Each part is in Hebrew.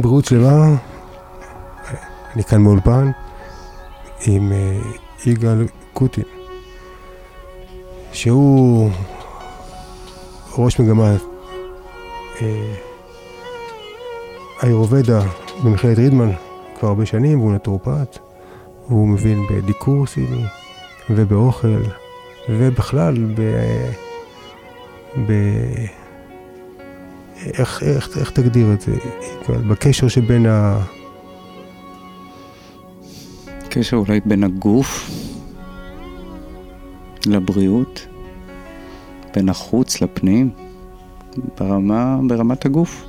בריאות שלמה, אני כאן באולפן עם אה, יגאל קוטין, שהוא ראש מגמה אה, איירובדה במכללת רידמן כבר הרבה שנים, והוא נטורופט, והוא מבין בדיקור סיני ובאוכל, ובכלל ב... ב... איך, איך, איך תגדיר את זה? בקשר שבין ה... קשר אולי בין הגוף לבריאות, בין החוץ לפנים, ברמה, ברמת הגוף.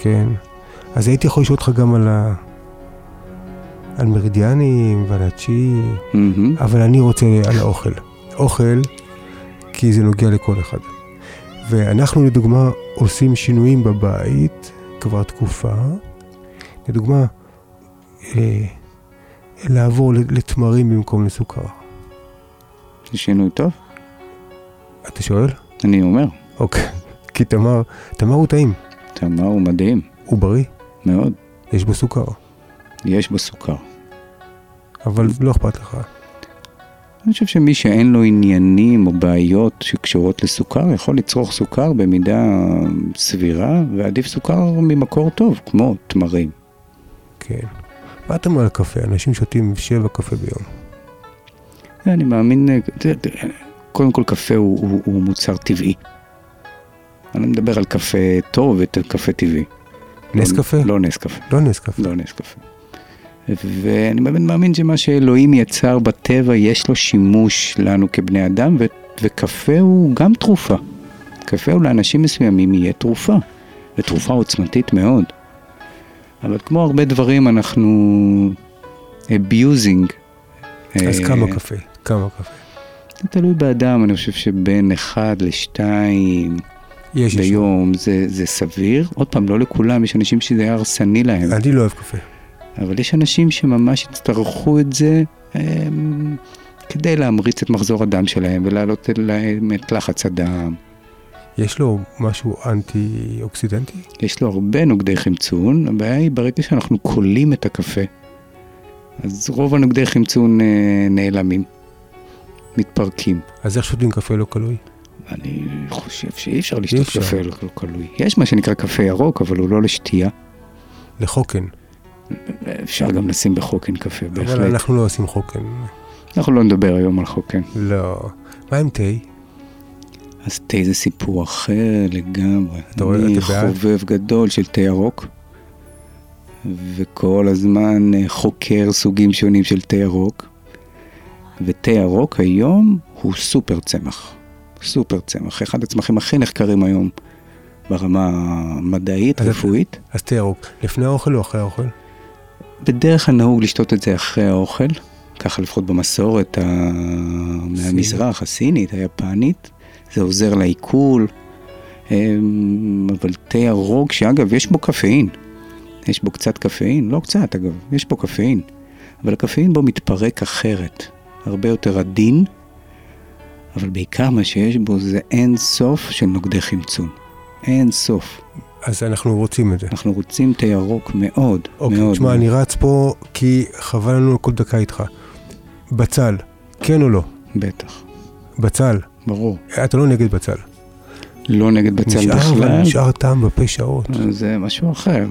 כן. אז הייתי יכול לשאול אותך גם על ה... על מרידיאנים ועל הצ'י, מהמם. אבל אני רוצה על האוכל. אוכל, כי זה נוגע לכל אחד. ואנחנו לדוגמה עושים שינויים בבית כבר תקופה. לדוגמה, אה, לעבור לתמרים במקום לסוכר. זה שינוי טוב? אתה שואל? אני אומר, אוקיי. כי תמר, תמר הוא טעים, תמר הוא מדהים, הוא בריא, מאוד. יש בו סוכר, יש בו סוכר. אבל לא אכפת לך. אני חושב שמי שאין לו עניינים או בעיות שקשורות לסוכר, יכול לצרוך סוכר במידה סבירה, ועדיף סוכר ממקור טוב, כמו תמרים. כן. מה אתה אומר על קפה? אנשים שותים שבע קפה ביום. אני מאמין, אה, קודם כל קפה הוא, הוא, הוא מוצר טבעי. אני מדבר על קפה טוב וקפה טבעי. נס לא- קפה? לא נס קפה. לא נס קפה. לא נס קפה. ואני באמת מאמין שמה שאלוהים יצר בטבע, יש לו שימוש לנו כבני אדם, ו- וקפה הוא גם תרופה. קפה הוא לאנשים מסוימים יהיה תרופה, ותרופה עוצמתית מאוד. אבל כמו הרבה דברים אנחנו abusing. אז אה, כמה קפה? כמה קפה? זה תלוי באדם, אני חושב שבין 1 ל-2 יש. ביום זה, זה סביר. עוד פעם, לא לכולם, יש אנשים שזה היה הרסני להם. אני לא אוהב קפה. אבל יש אנשים שממש יצטרכו את זה הם, כדי להמריץ את מחזור הדם שלהם ולהעלות להם את לחץ הדם. יש לו משהו אנטי אוקסידנטי? יש לו הרבה נוגדי חמצון, הבעיה היא ברגע שאנחנו כולים את הקפה, אז רוב הנוגדי חמצון אה, נעלמים, מתפרקים. אז איך שותים קפה לא קלוי? אני חושב שאי אפשר לשתות. קפה לא לא קלוי. יש מה שנקרא קפה ירוק, אבל הוא לא לשתייה. לחוקן. אפשר גם לשים בחוקן קפה, אבל בהחלט. אנחנו לא עושים חוקן. אנחנו לא נדבר היום על חוקן. לא. מה עם תה? אז תה זה סיפור אחר לגמרי. אני? חובב גדול של תה ירוק, וכל הזמן אה, חוקר סוגים שונים של תה ירוק, ותה ירוק היום הוא סופר צמח. סופר צמח. אחד הצמחים הכי נחקרים היום ברמה המדעית, רפואית. אז תה ירוק. לפני האוכל או אחרי האוכל? בדרך כלל נהוג לשתות את זה אחרי האוכל, ככה לפחות במסורת ה... מהמזרח, הסינית, היפנית, זה עוזר לעיכול, אמ, אבל תה ירוק, שאגב, יש בו קפאין, יש בו קצת קפאין, לא קצת אגב, יש בו קפאין, אבל הקפאין בו מתפרק אחרת, הרבה יותר עדין, אבל בעיקר מה שיש בו זה אין סוף של נוגדי חמצון, אין סוף. אז אנחנו רוצים את זה. אנחנו רוצים תה ירוק מאוד, אוקיי, מאוד. תשמע. אני רץ פה כי חבל לנו כל דקה איתך. בצל, כן או לא? בטח, בצל. ברור. אתה לא נגד בצל. לא נגד בצל נשאר, בכלל, נשאר טעם בפה שעות. זה משהו אחר.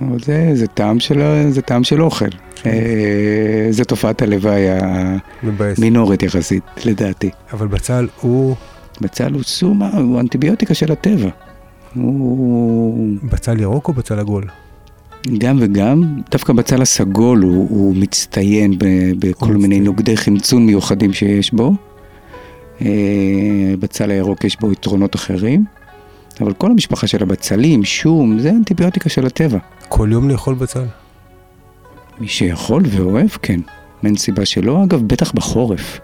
אבל זה, זה, טעם של, זה טעם של אוכל. אה, זה תופעת הלוואי. המינורית יחסית, לדעתי. אבל בצל הוא... בצל הוא סומה, הוא אנטיביוטיקה של הטבע. הוא בצל ירוק או בצל עגול? גם וגם, דווקא בצל הסגול הוא, הוא מצטיין ב, בכל הוא מיני. נוגדי חמצון מיוחדים שיש בו. אה, בצל הירוק יש בו יתרונות אחרים, אבל כל המשפחה של הבצלים, שום, זה אנטיביוטיקה של הטבע. כל יום לאכול בצל? מי שיכול ואוהב, כן. אין סיבה שלא. אגב, בטח בחורף.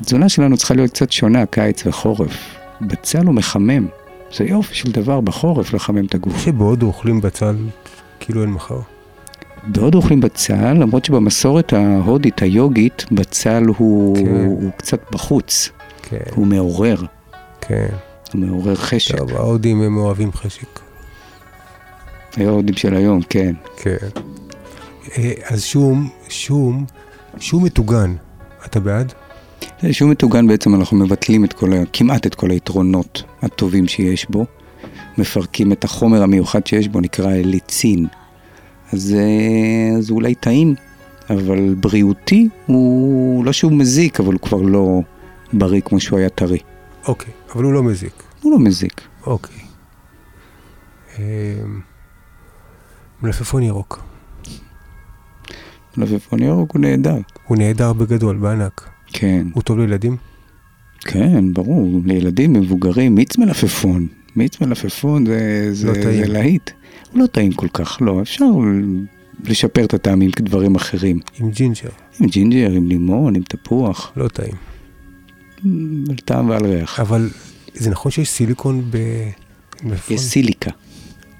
התזונה שלנו צריכה להיות קצת שונה, קיץ וחורף. בצל הוא מחמם. זה יופי של דבר בחורף לחמם את הגוף. שבהודו אוכלים בצל כאילו אין מחר. בהודו אוכלים בצל, למרות שבמסורת ההודית, היוגית, בצל הוא, כן. הוא קצת בחוץ. כן, הוא מעורר. כן. הוא מעורר חשק. טוב, ההודים הם אוהבים חשק. היורדים של היום, כן. כן. אה, אז שום, שום, שום מטוגן, אתה בעד? שום מטוגן בעצם אנחנו מבטלים את כל, כמעט את כל היתרונות הטובים שיש בו, מפרקים את החומר המיוחד שיש בו, נקרא אליצין. אז אה, זה אולי טעים, אבל בריאותי הוא לא שהוא מזיק, אבל הוא כבר לא בריא כמו שהוא היה טרי. אוקיי, אבל הוא לא מזיק. הוא לא מזיק. אוקיי. אה, מלפפון ירוק. מלפפון ירוק הוא נהדר. הוא נהדר בגדול, בענק. כן, הוא טוב לילדים? כן, ברור, לילדים מבוגרים, מיץ מלפפון. מיץ מלפפון זה, זה, לא. זה להיט. הוא לא טעים כל כך, לא, אפשר לשפר את הטעם עם דברים אחרים. עם ג'ינג'ר. עם ג'ינג'ר, עם לימון, עם תפוח, לא טעים. על טעם ועל ריח. אבל זה נכון שיש סיליקון במלפפון? יש סיליקה,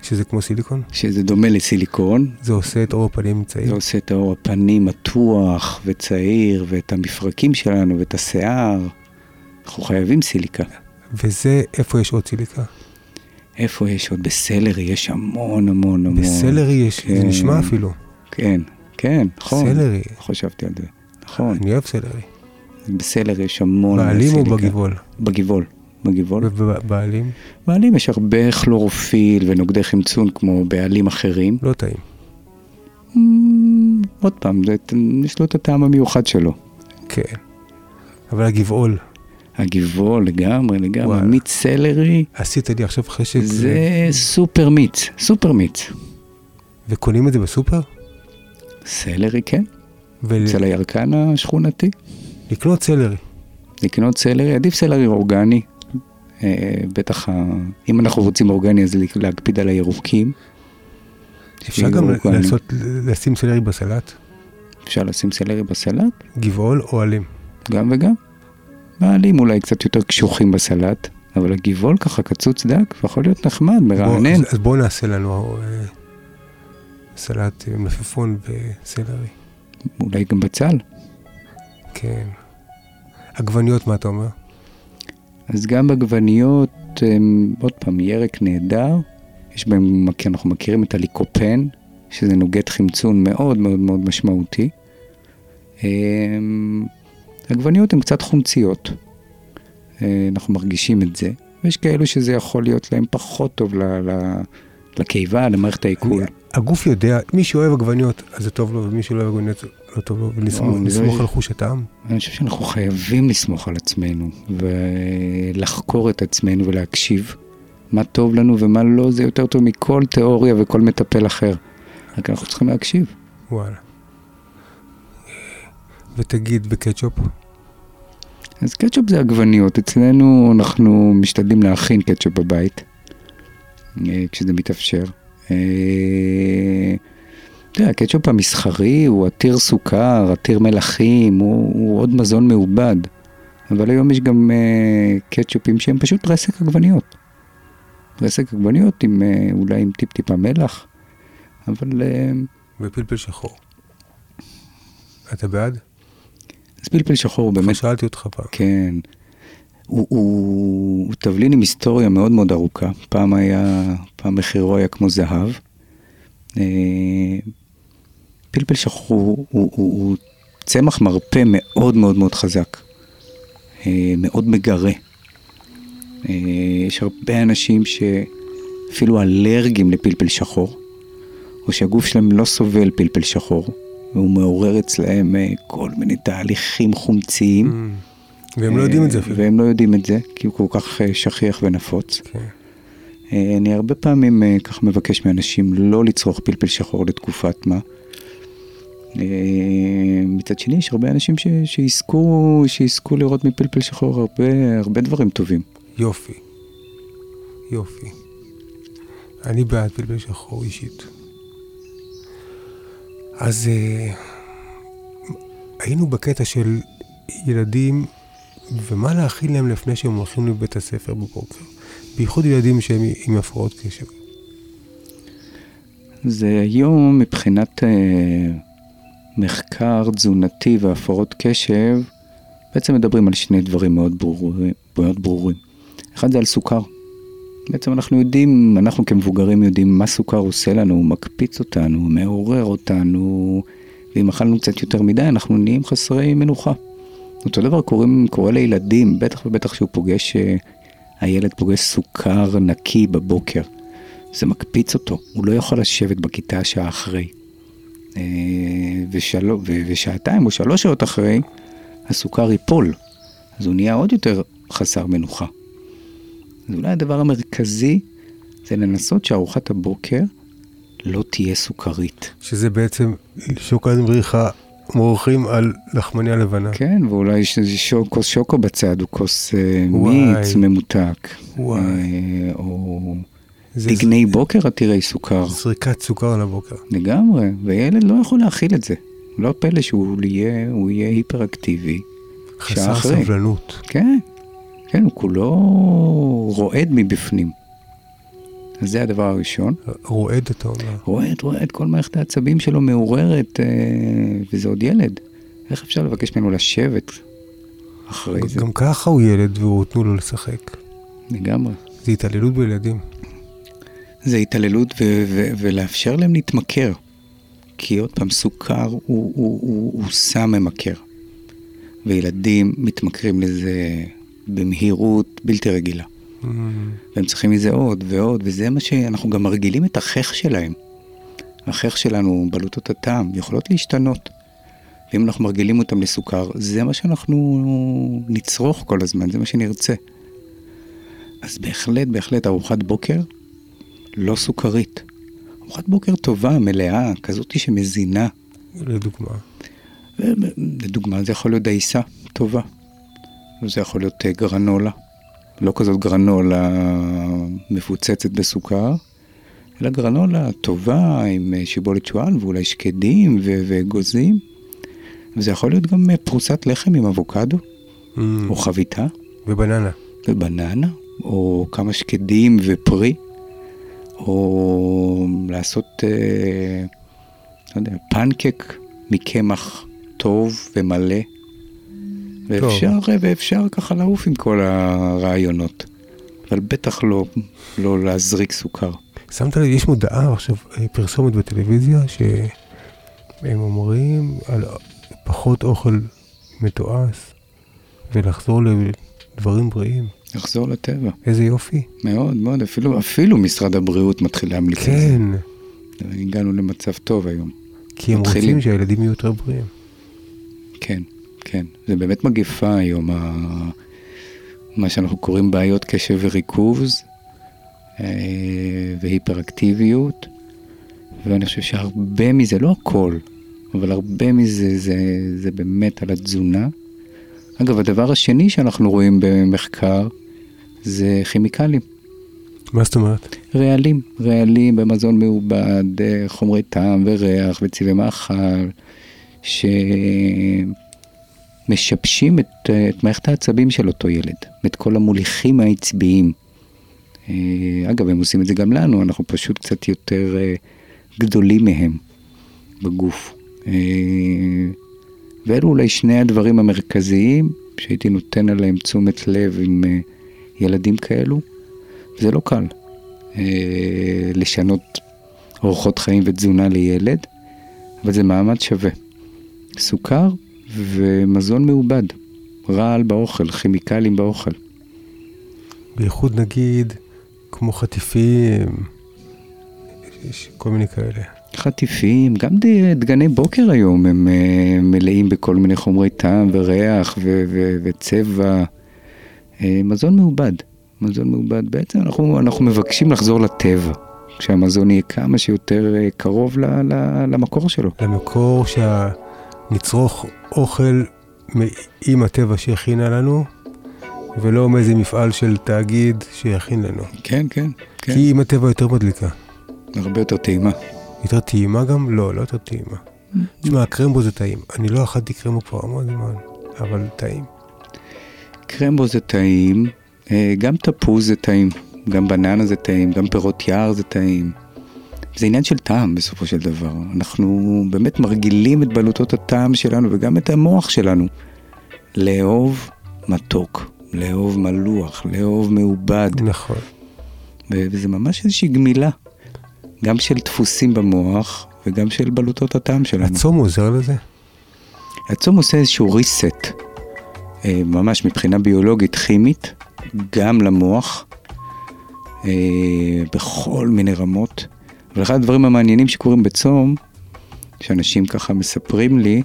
שזה כמו סיליקון? שזה דומה לסיליקון, זה עושה את עור הפנים צעיר? זה עושה את עור הפנים מתוח וצעיר, ואת המפרקים שלנו ואת השיער. אנחנו חייבים סיליקה. וזה, איפה יש עוד סיליקה? איפה יש עוד? בסלרי יש המון המון המון. בסלרי יש, זה כן. נשמע אפילו. כן, כן, נכון. סלרי. חשבתי על זה. נכון, אני אוהב סלרי. בסלרי יש המון בעלים או סיליקה. בגבעול? בגבעול. בגבעול. ובעלים? בעלים יש הרבה כלורופיל ונוגדי חמצון כמו בעלים אחרים. לא טעים. אמ, עוד פעם, זה, יש לו את הטעם המיוחד שלו. כן. אבל הגבעול, הגבעול לגמרי, לגמרי. וואלה. מיץ סלרי עשית לי עכשיו חשק. זה סופר מיץ, סופר מיץ. וקונים את זה בסופר? סלרי כן, אצל הירקן השכונתי. ולקנות סלרי. לקנות סלרי, עדיף סלרי אורגני. אה, בטח, ה- אם אנחנו רוצים אורגני אז להקפיד על הירוקים. אפשר שיהיו גם. לעשות, לשים סלרי בסלט? אפשר לשים סלרי בסלט, גבעול או עלים? גם וגם. העלים אולי קצת יותר קשוחים בסלט, אבל הגבעול ככה קצוץ דק, ויכול להיות נחמד, בוא- מרענן. אז- אז בואו נעשה לנו אה, סלט עם מלפפון וסלרי. אולי גם בצל. כן. עגבניות, מה אתה אומר? אז גם בעגבניות, הם, עוד פעם, ירק נהדר. יש בהם, אנחנו מכירים את הליקופן, שזה נוגד חמצון מאוד מאוד מאוד משמעותי. עגבניות הן קצת חומציות. אה, אנחנו מרגישים את זה. ויש כאלו שזה יכול להיות להם פחות טוב ל, ל, לקיבה, למערכת העיכול. הגוף יודע, מי שאוהב עגבניות, אז זה טוב לו, ומי שלא אוהב עגבניות, לא לו, ולסמוך לא, זה- על חוש הטעם. אני חושב שאנחנו חייבים לסמוך על עצמנו, ולחקור את עצמנו ולהקשיב. מה טוב לנו ומה לא, זה יותר טוב מכל תיאוריה וכל מטפל אחר. רק אנחנו צריכים להקשיב. וואלה. ותגיד, בקטשופ? אז קטשופ זה עגבניות. אצלנו אנחנו משתדלים להכין קטשופ בבית, אה, כשזה מתאפשר. אתה יודע, הקטשופ המסחרי הוא עתיר סוכר, עתיר מלחים, הוא, הוא עוד מזון מעובד. אבל היום יש גם אה, קטשופים שהם פשוט רסק עגבניות. רסק עגבניות עם אה, אולי עם טיפ-טיפה מלח, אבל אה, ופלפל שחור. אתה בעד? אז פלפל שחור הוא באמת באמת שאלתי אותך פעם. כן. הוא, הוא, הוא תבלין עם היסטוריה מאוד מאוד ארוכה. פעם היה, פעם מחירו היה כמו זהב. פלפל שחור הוא, הוא, הוא, הוא צמח מרפא מאוד מאוד מאוד חזק. אה, מאוד מגרה. אה, יש הרבה אנשים שאפילו אלרגיים לפלפל שחור, או שהגוף שלהם לא סובל פלפל שחור, והוא מעורר אצלהם אה, כל מיני תהליכים חומציים. Mm. והם לא יודעים את זה אפילו. והם לא יודעים את זה, כי הוא כל כך שכיח ונפוץ. כן. אה, אני הרבה פעמים כך מבקש מאנשים לא לצרוך פלפל שחור לתקופת מה. אה, מצד שני, יש הרבה אנשים ש, שיזכו, שיזכו לראות מפלפל שחור הרבה, הרבה דברים טובים. יופי. יופי. אני בעד פלפל שחור אישית. אז אה, היינו בקטע של ילדים ומה להכין להם לפני שהם הולכים לבית הספר בבוקר. בייחוד ילדים שהם עם הפרעות קשב. זה היום מבחינת אה, מחקר תזונתי והפרעות קשב, בעצם מדברים על שני דברים מאוד ברורים. מאוד ברורים. אחד זה על סוכר. בעצם אנחנו יודעים, אנחנו כמבוגרים יודעים מה סוכר עושה לנו, הוא מקפיץ אותנו, הוא מעורר אותנו, ואם אכלנו קצת יותר מדי, אנחנו נהיים חסרי מנוחה. אותו דבר קוראים, קורה לילדים, בטח ובטח שהוא פוגש, אה, הילד פוגש סוכר נקי בבוקר. זה מקפיץ אותו, הוא לא יכול לשבת בכיתה שעה אחרי. אה, ושל... ושעתיים או שלוש שעות אחרי, הסוכר ייפול. אז הוא נהיה עוד יותר חסר מנוחה. אז אולי הדבר המרכזי זה לנסות שארוחת הבוקר לא תהיה סוכרית. שזה בעצם שוקולד בריחה מורחים על לחמניה לבנה. כן, ואולי שוק, כוס שוקו בצד, או כוס אה, מיץ ממותק. וואי. אה, או זה דגני בוקר עתירי סוכר. זריקת סוכר על הבוקר. לגמרי, וילד לא יכול להכיל את זה. לא פלא שהוא יהיה, הוא יהיה היפראקטיבי. חסר. סבלנות. כן, כן, הוא כולו רועד מבפנים. אז זה הדבר הראשון. רועד, אתה אומר. רועד, רועד, כל מערכת העצבים שלו מעוררת, אה, וזה עוד ילד. איך אפשר לבקש ממנו לשבת אחרי זה? גם ככה הוא ילד והוא תנו לו לשחק. לגמרי. זה התעללות בילדים. זה התעללות ו- ו- ולאפשר להם להתמכר. כי עוד פעם, סוכר הוא, הוא, הוא, הוא סם ממכר. וילדים מתמכרים לזה במהירות בלתי רגילה. Mm, והם צריכים מזה עוד ועוד, וזה מה שאנחנו גם מרגילים את החייך שלהם. החייך שלנו, בלוטות הטעם, יכולות להשתנות. ואם אנחנו מרגילים אותם לסוכר, זה מה שאנחנו נצרוך כל הזמן, זה מה שנרצה. אז בהחלט, בהחלט, ארוחת בוקר לא סוכרית. ארוחת בוקר טובה, מלאה, כזאת שמזינה. לדוגמה. לדוגמה, זה יכול להיות דייסה טובה. זה יכול להיות אה, גרנולה. לא כזאת גרנולה מפוצצת בסוכר, אלא גרנולה טובה עם אה, שיבולת שועל ואולי שקדים ו- ואגוזים. וזה יכול להיות גם אה, פרוסת לחם עם אבוקדו, Mm, או חביתה, ובננה. ובננה, או כמה שקדים ופרי, או לעשות, אה, לא יודע, פנקק מקמח טוב ומלא. ואפשר, ואפשר ככה לעוף עם כל הרעיונות, אבל בטח לא, לא להזריק סוכר. שמת לב, יש מודעה עכשיו, אה, פרסומת בטלוויזיה, שהם אומרים על פחות אוכל מתועש, ולחזור לדברים בריאים. לחזור לטבע, איזה יופי. מאוד מאוד, אפילו, אפילו משרד הבריאות מתחיל להמליץ על זה. כן, הגענו למצב טוב היום. כי הם מתחילים. רוצים שהילדים יהיו יותר בריאים. כן, כן. זה באמת מגיפה היום, ה... מה שאנחנו קוראים בעיות קשב וריכוז אה, והיפראקטיביות, ואני חושב שהרבה מזה, לא הכל, אבל הרבה מזה זה, זה באמת על התזונה. אגב, הדבר השני שאנחנו רואים במחקר זה כימיקלים. מה זאת אומרת? רעלים, רעלים במזון מעובד, אה, חומרי טעם וריח וצבעי מאכל, שמשבשים את, אה, את מערכת העצבים של אותו ילד, את כל המוליכים העצביים. אה, אגב, הם עושים את זה גם לנו, אנחנו פשוט קצת יותר גדולים מהם בגוף. ואלו אולי שני הדברים המרכזיים שהייתי נותן עליהם תשומת לב עם אה, ילדים כאלו. זה לא קל אה, לשנות אורחות חיים ותזונה לילד, אבל זה מעמד שווה. סוכר ומזון מעובד, רעל באוכל, כימיקלים באוכל. בייחוד נגיד, כמו חטיפים, יש כל מיני כאלה. חטיפים, גם דגני בוקר היום הם אה, מלאים בכל מיני חומרי טעם וריח ו- ו- וצבע. אה, מזון מעובד, מזון מעובד. בעצם אנחנו, אנחנו מבקשים לחזור לטבע, כשהמזון יהיה כמה שיותר אה, קרוב ל- ל- למקור שלו. למקור שנצרוך אוכל עם הטבע שהכינה לנו, ולא מאיזה מפעל של תאגיד שיכין לנו. כן, כן, כן. כי עם הטבע יותר מדליקה. הרבה יותר טעימה. יותר טעימה גם? לא, לא יותר טעימה. תשמע, קרמבו זה טעים. אני לא אכלתי קרמבו כבר המון זמן, אבל טעים. קרמבו זה טעים, אה, גם תפוז זה טעים, גם בננה זה טעים, גם פירות יער זה טעים. זה עניין של טעם בסופו של דבר. אנחנו באמת מרגילים את בלוטות הטעם שלנו וגם את המוח שלנו לאהוב מתוק, לאהוב מלוח, לאהוב מעובד. נכון. וזה ממש איזושהי גמילה, גם של דפוסים במוח וגם של בלוטות הטעם שלנו. הצום עוזר לזה? הצום עושה איזשהו reset, אה, ממש מבחינה ביולוגית כימית, גם למוח, אה, בכל מיני רמות. אבל אחד הדברים המעניינים שקורים בצום, שאנשים ככה מספרים לי,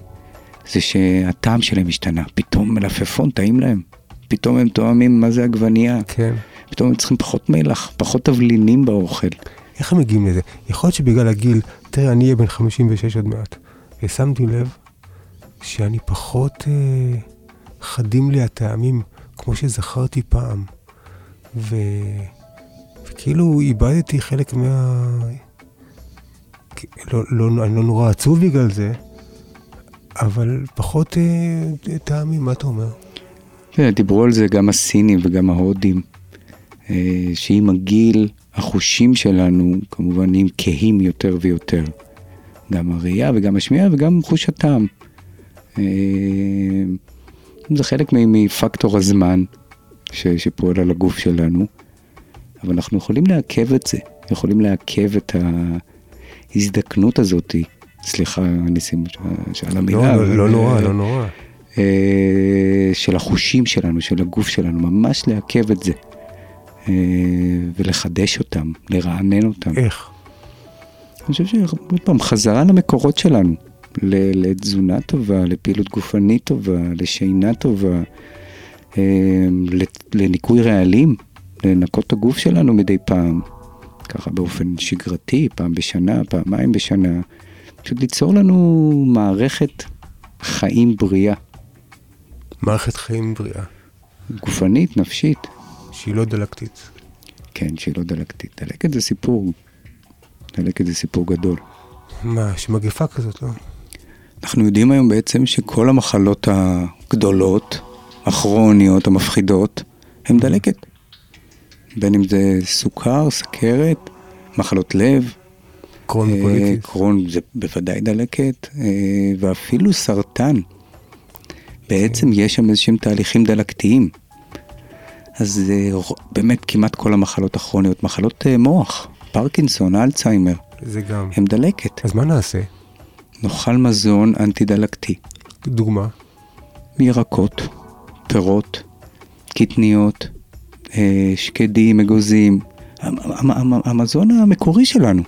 זה שהטעם שלהם השתנה. פתאום מלפפון טעים להם. פתאום הם תואמים מה זה עגבנייה. כן. פתאום הם צריכים פחות מלח, פחות תבלינים באוכל. איך הם מגיעים לזה? יכול להיות שבגלל הגיל, תראה, אני אהיה בן 56 עוד מעט, ושמתי לב שאני פחות אה, חדים לי הטעמים כמו שזכרתי פעם. ו... וכאילו איבדתי חלק מה... לא, לא, אני לא נורא עצוב בגלל זה, אבל פחות אה, טעמים, מה אתה אומר? כן, דיברו על זה גם הסינים וגם ההודים, אה, שעם הגיל החושים שלנו כמובן נהיים כהים יותר ויותר. גם הראייה וגם השמיעה וגם חוש הטעם. אה, זה חלק מפקטור הזמן ש, שפועל על הגוף שלנו, אבל אנחנו יכולים לעכב את זה, יכולים לעכב את ההזדקנות הזאת. סליחה, ניסים, שעל המילה. לא, לא נורא, לא נורא. אה, של החושים שלנו, של הגוף שלנו, ממש לעכב את זה. אה, ולחדש אותם, לרענן אותם. איך? אני חושב שעוד פעם, חזרה למקורות שלנו, לתזונה טובה, לפעילות גופנית טובה, לשינה טובה, אה, לניקוי רעלים, לנקות את הגוף שלנו מדי פעם, ככה באופן שגרתי, פעם בשנה, פעמיים בשנה, פשוט ליצור לנו מערכת חיים בריאה. מערכת חיים בריאה. גופנית, נפשית. שהיא לא דלקתית. כן, שהיא לא דלקתית. דלקת זה סיפור, דלקת זה סיפור גדול. מה, שמגפה כזאת, לא? אנחנו יודעים היום בעצם שכל המחלות הגדולות, הכרוניות, המפחידות, הן דלקת. בין אם זה סוכר, סכרת, מחלות לב. קרון פוליטיס. קרון זה בוודאי דלקת, אה, ואפילו סרטן. בעצם כן. יש שם איזשהם תהליכים דלקתיים. אז באמת כמעט כל המחלות הכרוניות, מחלות אה, מוח, פרקינסון, אלצהיימר, זה גם. הם דלקת. אז מה נעשה? נאכל מזון אנטי-דלקתי. דוגמה? ירקות, פירות, קטניות, אה, שקדים, אגוזים, המזון המקורי שלנו.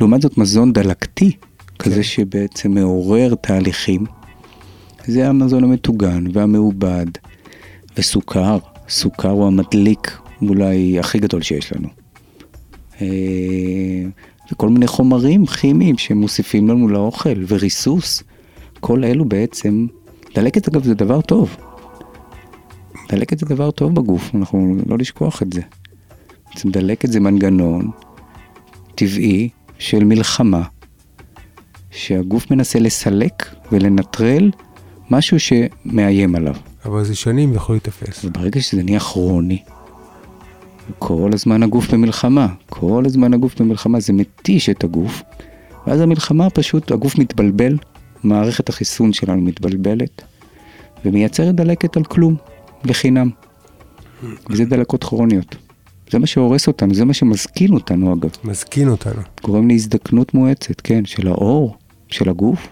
לעומת זאת מזון דלקתי, כזה כן. שבעצם מעורר תהליכים, זה המזון המטוגן והמעובד, וסוכר, סוכר הוא המדליק אולי הכי גדול שיש לנו. אה, וכל מיני חומרים כימיים שמוסיפים לנו לאוכל, וריסוס, כל אלו בעצם, דלקת אגב זה דבר טוב. דלקת זה דבר טוב בגוף, אנחנו לא לשכוח את זה. בעצם דלקת זה מנגנון טבעי של מלחמה, שהגוף מנסה לסלק ולנטרל משהו שמאיים עליו. אבל זה שנים יכול להתאפס. וברגע שזה נהיה כרוני, כל הזמן הגוף במלחמה, כל הזמן הגוף במלחמה, זה מתיש את הגוף, ואז המלחמה פשוט, הגוף מתבלבל, מערכת החיסון שלנו מתבלבלת, ומייצרת דלקת על כלום, לחינם. וזה דלקות כרוניות. זה מה שהורס אותנו, זה מה שמזקין אותנו אגב. מזקין אותנו. גורם להזדקנות מואצת, כן, של האור, של הגוף.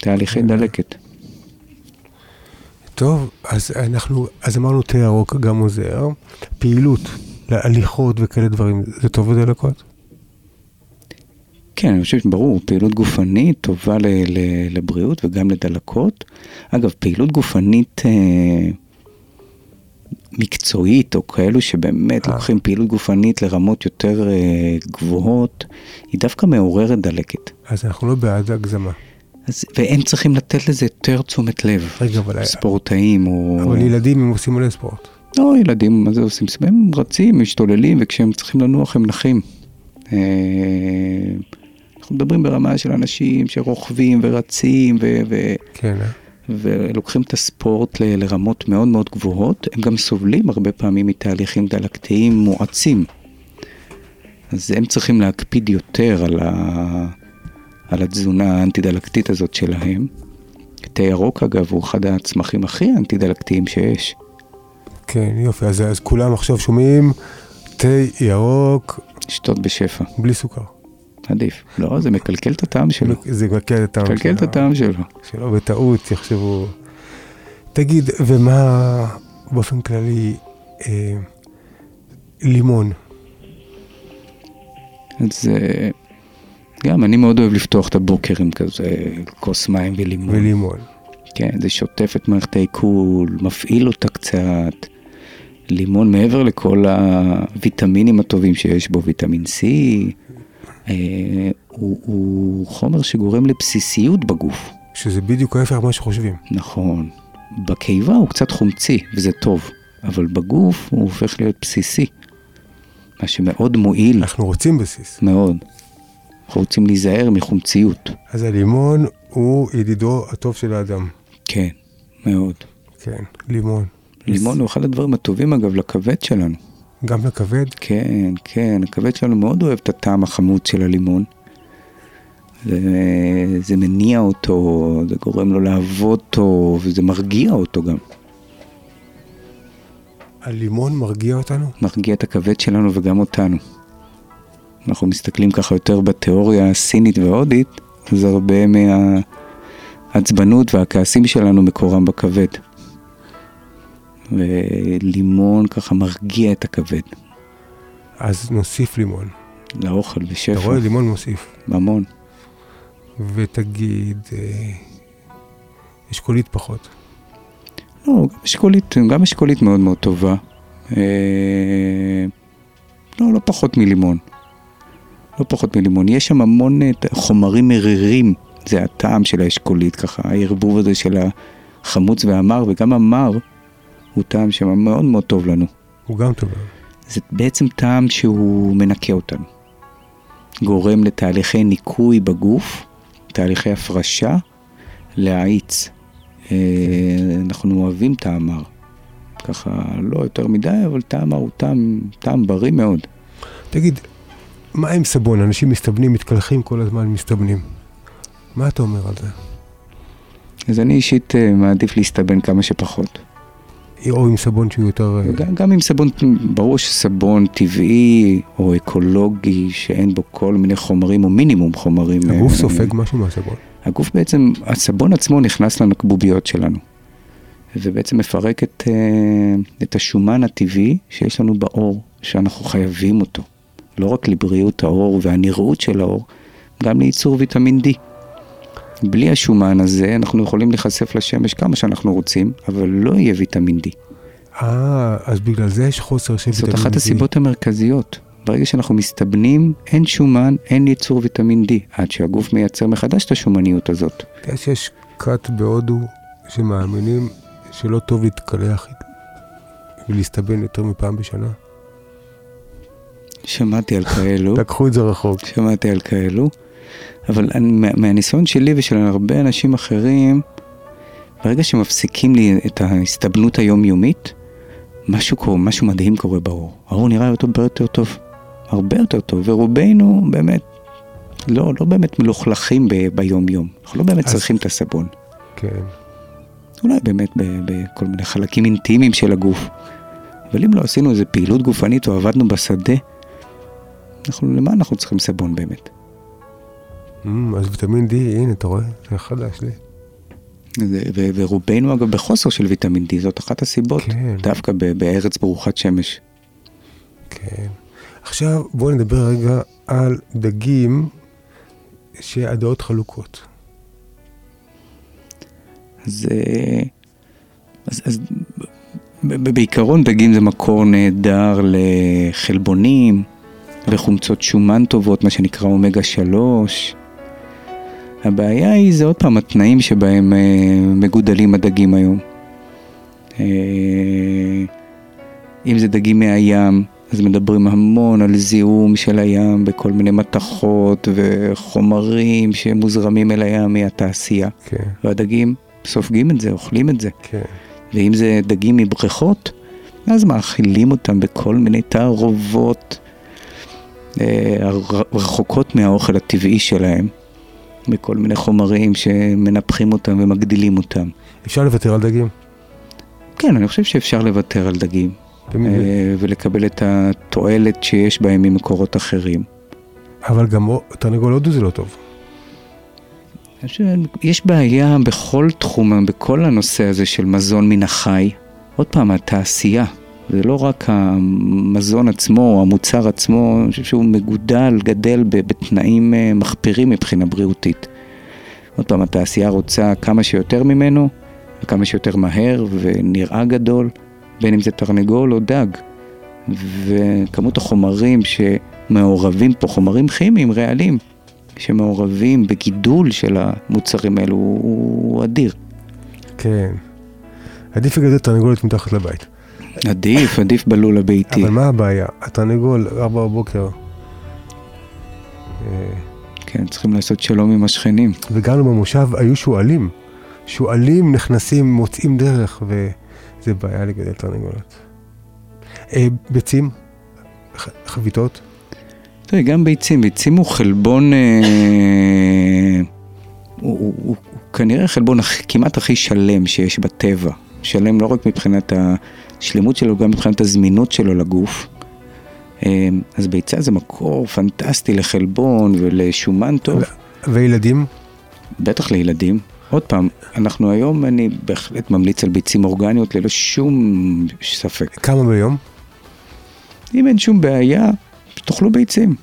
תהליכי דלקת. טוב, אז אנחנו, אז אמרנו תה ירוק גם עוזר. פעילות, להליכות וכאלה דברים, זה טוב לדלקות? כן, אני חושב שברור, פעילות גופנית טובה ל, ל, לבריאות וגם לדלקות. אגב, פעילות גופנית אה, מקצועית, או כאלו שבאמת אה. לוקחים פעילות גופנית לרמות יותר אה, גבוהות, היא דווקא מעוררת דלקת. אז אנחנו לא בעד הגזמה. אז, והם צריכים לתת לזה יותר תשומת לב. רגע, אבל... ספורטאים או... אבל ילדים הם עושים מלא ספורט. לא, ילדים, מה זה עושים? הם רצים, משתוללים, וכשהם צריכים לנוח הם נחים. אה, אנחנו מדברים ברמה של אנשים שרוכבים ורצים ו... ו... כן. אה? ולוקחים את הספורט ל... לרמות מאוד מאוד גבוהות, הם גם סובלים הרבה פעמים מתהליכים דלקתיים מואצים. אז הם צריכים להקפיד יותר על, ה... על התזונה האנטי-דלקתית הזאת שלהם. תה ירוק אגב הוא אחד הצמחים הכי אנטי-דלקתיים שיש. כן, יופי, אז, אז כולם עכשיו שומעים, תה ירוק לשתות בשפע. בלי סוכר. עדיף. לא, זה מקלקל את הטעם שלו. זה מקלקל את הטעם שלו. מקלקל את הטעם שלו. שלא בטעות יחשבו. תגיד, ומה באופן כללי אה, לימון? אז אה, גם אני מאוד אוהב לפתוח את הבוקר עם כזה כוס מים ולימון. ולימון. כן, זה שוטף את מערכת העיכול, מפעיל אותה קצת. לימון מעבר לכל הוויטמינים הטובים שיש בו, ויטמין C, אה, הוא, הוא חומר שגורם לבסיסיות בגוף. שזה בדיוק ההפך ממה שחושבים. נכון. בקיבה הוא קצת חומצי, וזה טוב, אבל בגוף הוא הופך להיות בסיסי. מה שמאוד מועיל. אנחנו רוצים בסיס. מאוד. אנחנו רוצים להיזהר מחומציות. אז הלימון הוא ידידו הטוב של האדם. כן, מאוד. כן, לימון. לימון הוא אחד הדברים הטובים אגב לכבד שלנו. גם לכבד? כן, כן, הכבד שלנו מאוד אוהב את הטעם החמוד של הלימון. זה, זה מניע אותו, זה גורם לו לעבוד טוב, וזה מרגיע אותו גם. הלימון מרגיע אותנו? מרגיע את הכבד שלנו וגם אותנו. אנחנו מסתכלים ככה יותר בתיאוריה הסינית וההודית, אז הרבה מהעצבנות והכעסים שלנו מקורם בכבד. ולימון ככה מרגיע את הכבד. אז נוסיף לימון. לאוכל בשפע. אתה רואה, לימון מוסיף. המון. ותגיד, אה, אשכולית פחות. לא, גם אשכולית, גם אשכולית מאוד מאוד טובה. אה, לא, לא פחות מלימון. לא פחות מלימון. יש שם המון אה, חומרים מרירים, זה הטעם של האשכולית, ככה, הערבוב הזה של החמוץ והמר, וגם המר הוא טעם שמאוד מאוד טוב לנו. הוא גם טוב. זה בעצם טעם שהוא מנקה אותנו. גורם לתהליכי ניקוי בגוף, תהליכי הפרשה, להאיץ. אה, אנחנו אוהבים את המר. ככה לא יותר מדי, אבל טעם הוא טעם, טעם בריא מאוד. תגיד, מה עם סבון? אנשים מסתבנים, מתקלחים כל הזמן, מסתבנים. מה אתה אומר על זה? אז אני אישית אה, מעדיף להסתבן כמה שפחות. או עם סבון שהוא יותר... אה, גם, גם עם סבון, ברור שסבון טבעי או אקולוגי שאין בו כל מיני חומרים או מינימום חומרים. הגוף סופג משהו מהסבון. הגוף בעצם, הסבון עצמו נכנס לנקבוביות שלנו. ובעצם מפרק את, את השומן הטבעי שיש לנו בעור, שאנחנו חייבים אותו. לא רק לבריאות העור והנראות של העור, גם לייצור ויטמין D. בלי השומן הזה אנחנו יכולים להיחשף לשמש כמה שאנחנו רוצים, אבל לא יהיה ויטמין D. אה, אז בגלל זה יש חוסר של ויטמין D. זאת אחת הסיבות המרכזיות. ברגע שאנחנו מסתבנים, אין שומן, אין ייצור ויטמין D, עד שהגוף מייצר מחדש את השומניות הזאת. יודע שיש כת בהודו שמאמינים שלא טוב להתקלח ולהסתבן יותר מפעם בשנה? שמעתי על כאלו. לקחו את זה רחוק. שמעתי על כאלו. אבל אני, מהניסיון שלי ושל הרבה אנשים אחרים, ברגע שמפסיקים לי את ההסתבנות היומיומית, משהו קורה, משהו מדהים קורה בעור. העור נראה הרבה יותר טוב. הרבה יותר טוב, ורובנו באמת לא, לא באמת מלוכלכים ב, ביום-יום. אנחנו לא באמת אז... צריכים את הסבון. כן. אולי באמת בכל מיני חלקים אינטימיים של הגוף. אבל אם לא עשינו איזה פעילות גופנית או עבדנו בשדה, אנחנו, למה אנחנו צריכים סבון באמת? Mm, אז ויטמין D, הנה, אתה רואה? זה חדש לי. ורובנו אגב בחוסר של ויטמין D, זאת אחת הסיבות, כן. דווקא בארץ ברוכת שמש. כן. עכשיו בואו נדבר רגע על דגים שהדעות חלוקות. אז, אז, אז בעיקרון דגים זה מקור נהדר לחלבונים וחומצות שומן טובות, מה שנקרא אומגה 3. הבעיה היא, זה עוד פעם התנאים שבהם אה, מגודלים הדגים היום. אה, אם זה דגים מהים, אז מדברים המון על זיהום של הים בכל מיני מתכות וחומרים שמוזרמים אל הים מהתעשייה. כן. והדגים סופגים את זה, אוכלים את זה. כן. ואם זה דגים מבריכות, אז מאכילים אותם בכל מיני תערובות רחוקות מהאוכל הטבעי שלהם. בכל מיני חומרים שמנפחים אותם ומגדילים אותם. אפשר לוותר על דגים? כן, אני חושב שאפשר לוותר על דגים. אה, ולקבל את התועלת שיש בהם ממקורות אחרים. אבל גם תרנגול הודו זה לא טוב. חושב, יש בעיה בכל תחום, בכל הנושא הזה של מזון מן החי. עוד פעם, התעשייה. זה לא רק המזון עצמו, או המוצר עצמו, אני חושב שהוא מגודל, גדל בתנאים אה, מחפירים מבחינה בריאותית. עוד פעם, התעשייה רוצה כמה שיותר ממנו, וכמה שיותר מהר, ונראה גדול, בין אם זה תרנגול או דג. וכמות החומרים שמעורבים פה, חומרים כימיים, ריאליים, שמעורבים בגידול של המוצרים האלו, הוא אדיר. כן. עדיף לגדל תרנגולת מתחת לבית. עדיף, עדיף בלול הביתי. אבל מה הבעיה? התרנגול, ארבע בבוקר, אה, כן, צריכים לעשות שלום עם השכנים. וגרנו במושב, היו שועלים. שועלים נכנסים, מוצאים דרך, וזה בעיה לגדל תרנגולות. אה, ביצים, חביתות, תראה, גם ביצים, ביצים הוא חלבון, אה, הוא, הוא, הוא, כנראה חלבון הכ- כמעט הכי שלם שיש בטבע. שלם לא רק מבחינת השלמות שלו, גם מבחינת הזמינות שלו לגוף. אה, אז ביצה זה מקור פנטסטי לחלבון ולשומן טוב, וילדים, בטח לילדים. עוד פעם, אנחנו היום, אני בהחלט ממליץ על ביצים אורגניות ללא שום ספק. כמה ביום? אם אין שום בעיה, תאכלו ביצים.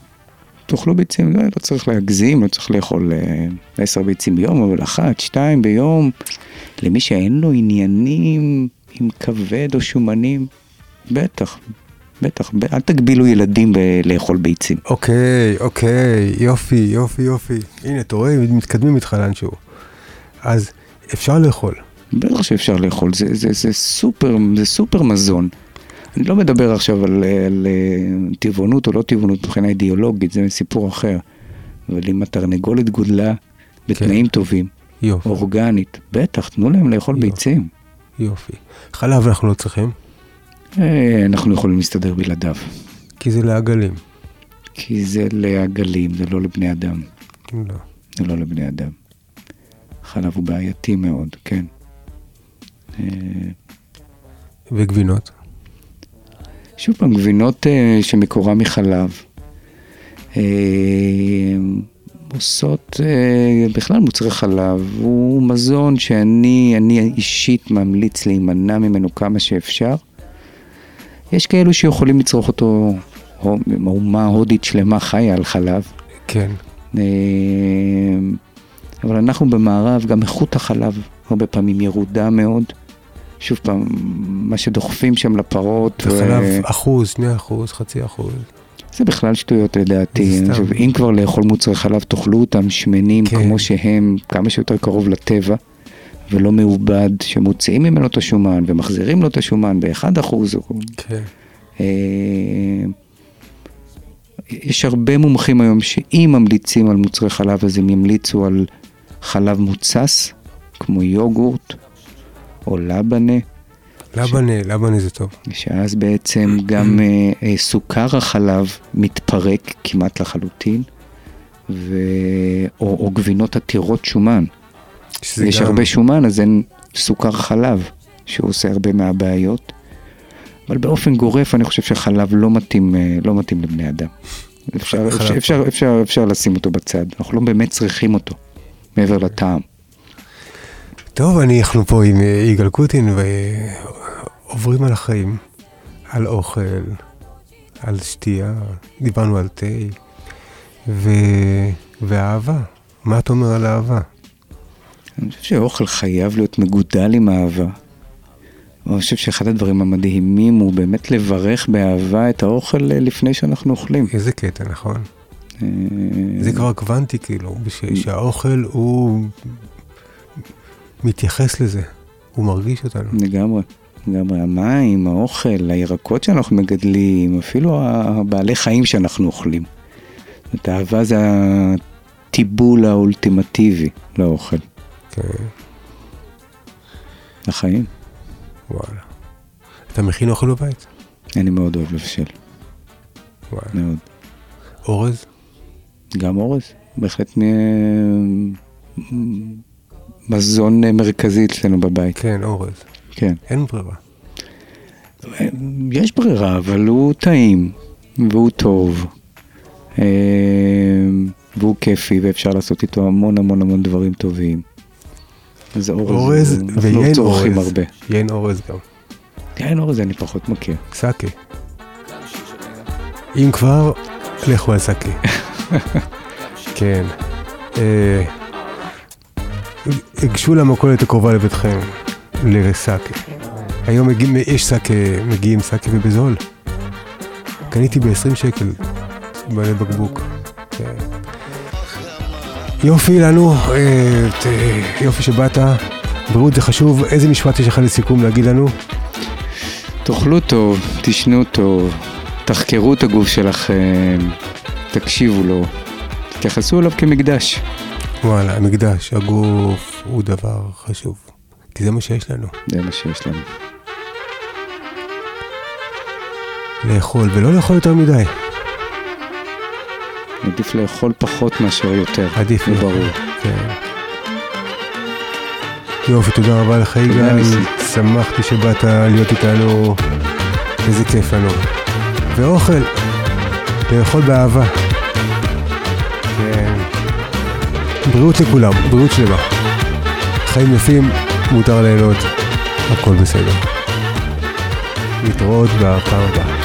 תאכלו ביצים, לא, לא צריך להגזים, לא צריך לאכול אה, עשר ביצים ביום, אבל אחת, שתיים ביום. למי שאין לו עניינים עם כבד או שומנים, בטח, בטח, אל תגבילו ילדים לאכול ביצים. אוקיי, אוקיי, יופי, יופי, יופי. הנה, אתה רואה, מתקדמים איתך לאנשהו. אז אפשר לאכול. בטח שאפשר לאכול, זה, זה, זה, סופר, זה סופר מזון. אני לא מדבר עכשיו על, על אה, טבעונות או לא טבעונות מבחינה אידיאולוגית, זה סיפור אחר. אבל אם התרנגולת גודלה בתנאים כן. טובים, יופי, אורגנית, בטח, תנו להם לאכול יופי. ביצים. יופי. חלב אנחנו לא צריכים, אה, אנחנו יכולים להסתדר בלעדיו. כי זה לעגלים. כי זה לעגלים, זה לא לבני אדם. לא. זה לא לבני אדם. חלב הוא בעייתי מאוד, כן. אה, וגבינות? שוב פעם, גבינות אה, שמקורם מחלב. עושות אה, בכלל מוצרי חלב, הוא מזון שאני אני אישית ממליץ להימנע ממנו כמה שאפשר. יש כאלו שיכולים לצרוך אותו, אומה הודית שלמה חיה על חלב. כן. אה, אבל אנחנו במערב, גם איכות החלב הרבה פעמים ירודה מאוד. שוב פעם, מה שדוחפים שם לפרות. ו- וחלב אחוז, שני אחוז, חצי אחוז. זה בכלל שטויות לדעתי. חושב, אם כבר לאכול מוצרי חלב, תאכלו אותם שמנים כן. כמו שהם, כמה שיותר קרוב לטבע, ולא מעובד, שמוציאים ממנו את השומן ומחזירים לו את השומן ב-1%. או... כן. אה, יש הרבה מומחים היום שאם ממליצים על מוצרי חלב, אז הם ימליצו על חלב מוצס, כמו יוגורט או לבנה. לבנה, לבנה זה טוב. שאז בעצם גם אה, סוכר החלב מתפרק כמעט לחלוטין, ו... או, או גבינות עתירות שומן. יש גם- הרבה שומן, אז אין סוכר חלב, שהוא עושה הרבה מהבעיות. אבל באופן גורף אני חושב שחלב לא מתאים, אה, לא מתאים לבני אדם. אפשר, אפשר, אפשר, אפשר, אפשר לשים אותו בצד, אנחנו לא באמת צריכים אותו, מעבר לטעם. טוב, אני, אנחנו פה עם יגאל קוטין ועוברים על החיים, על אוכל, על שתייה, דיברנו על תה, ו... ואהבה. מה אתה אומר על אהבה? אני חושב שאוכל חייב להיות מגודל עם אהבה. אני חושב שאחד הדברים המדהימים הוא באמת לברך באהבה את האוכל אה, לפני שאנחנו אוכלים. איזה קטע, נכון? אה, זה כבר קוונטי, כאילו, שהאוכל הוא מתייחס לזה, הוא מרגיש אותנו. לגמרי, לגמרי. המים, האוכל, הירקות שאנחנו מגדלים, אפילו הבעלי חיים שאנחנו אוכלים. זאת אהבה זה הטיבול האולטימטיבי לאוכל, כן, לחיים. וואלה. אתה מכין אוכל בבית? אני מאוד אוהב לבשל, וואלה. מאוד. אורז? גם אורז, בהחלט מ- מזון מרכזי אצלנו בבית, כן, אורז. כן. אין ברירה. יש ברירה, אבל הוא טעים, והוא טוב, אה, והוא כיפי, ואפשר לעשות איתו המון המון המון דברים טובים. אז אורז, אורז אנחנו ויין צורכים אורז. הרבה. יין אורז גם. יין אורז אני פחות מכיר. סאקה. אם כבר, לכו על סאקה. כן. אה, הגשו למכולת הקרובה לביתכם, לסאקה. היום מגיע, יש סאקה, מגיעים סאקה ובזול. קניתי ב-20 שקל בעלי בקבוק. כן. יופי לנו, אה, ת- יופי שבאת, בריאות זה חשוב, איזה משפט יש לך לסיכום להגיד לנו? תאכלו טוב, תשנו טוב, תחקרו את הגוף שלכם, תקשיבו לו, תתייחסו אליו כמקדש. וואלה, המקדש, הגוף הוא דבר חשוב, כי זה מה שיש לנו. זה מה שיש לנו. לאכול, ולא לאכול יותר מדי. עדיף לאכול פחות מאשר יותר. עדיף לאכול. ברור. כן. יופי, תודה רבה לך יגאל. שמחתי שבאת להיות איתנו, איזה כיף לנו. ואוכל, לאכול באהבה. כן. בריאות לכולם, בריאות שלמה. חיים יפים, מותר ליהנות, הכל בסדר. להתראות בפעם הבאה.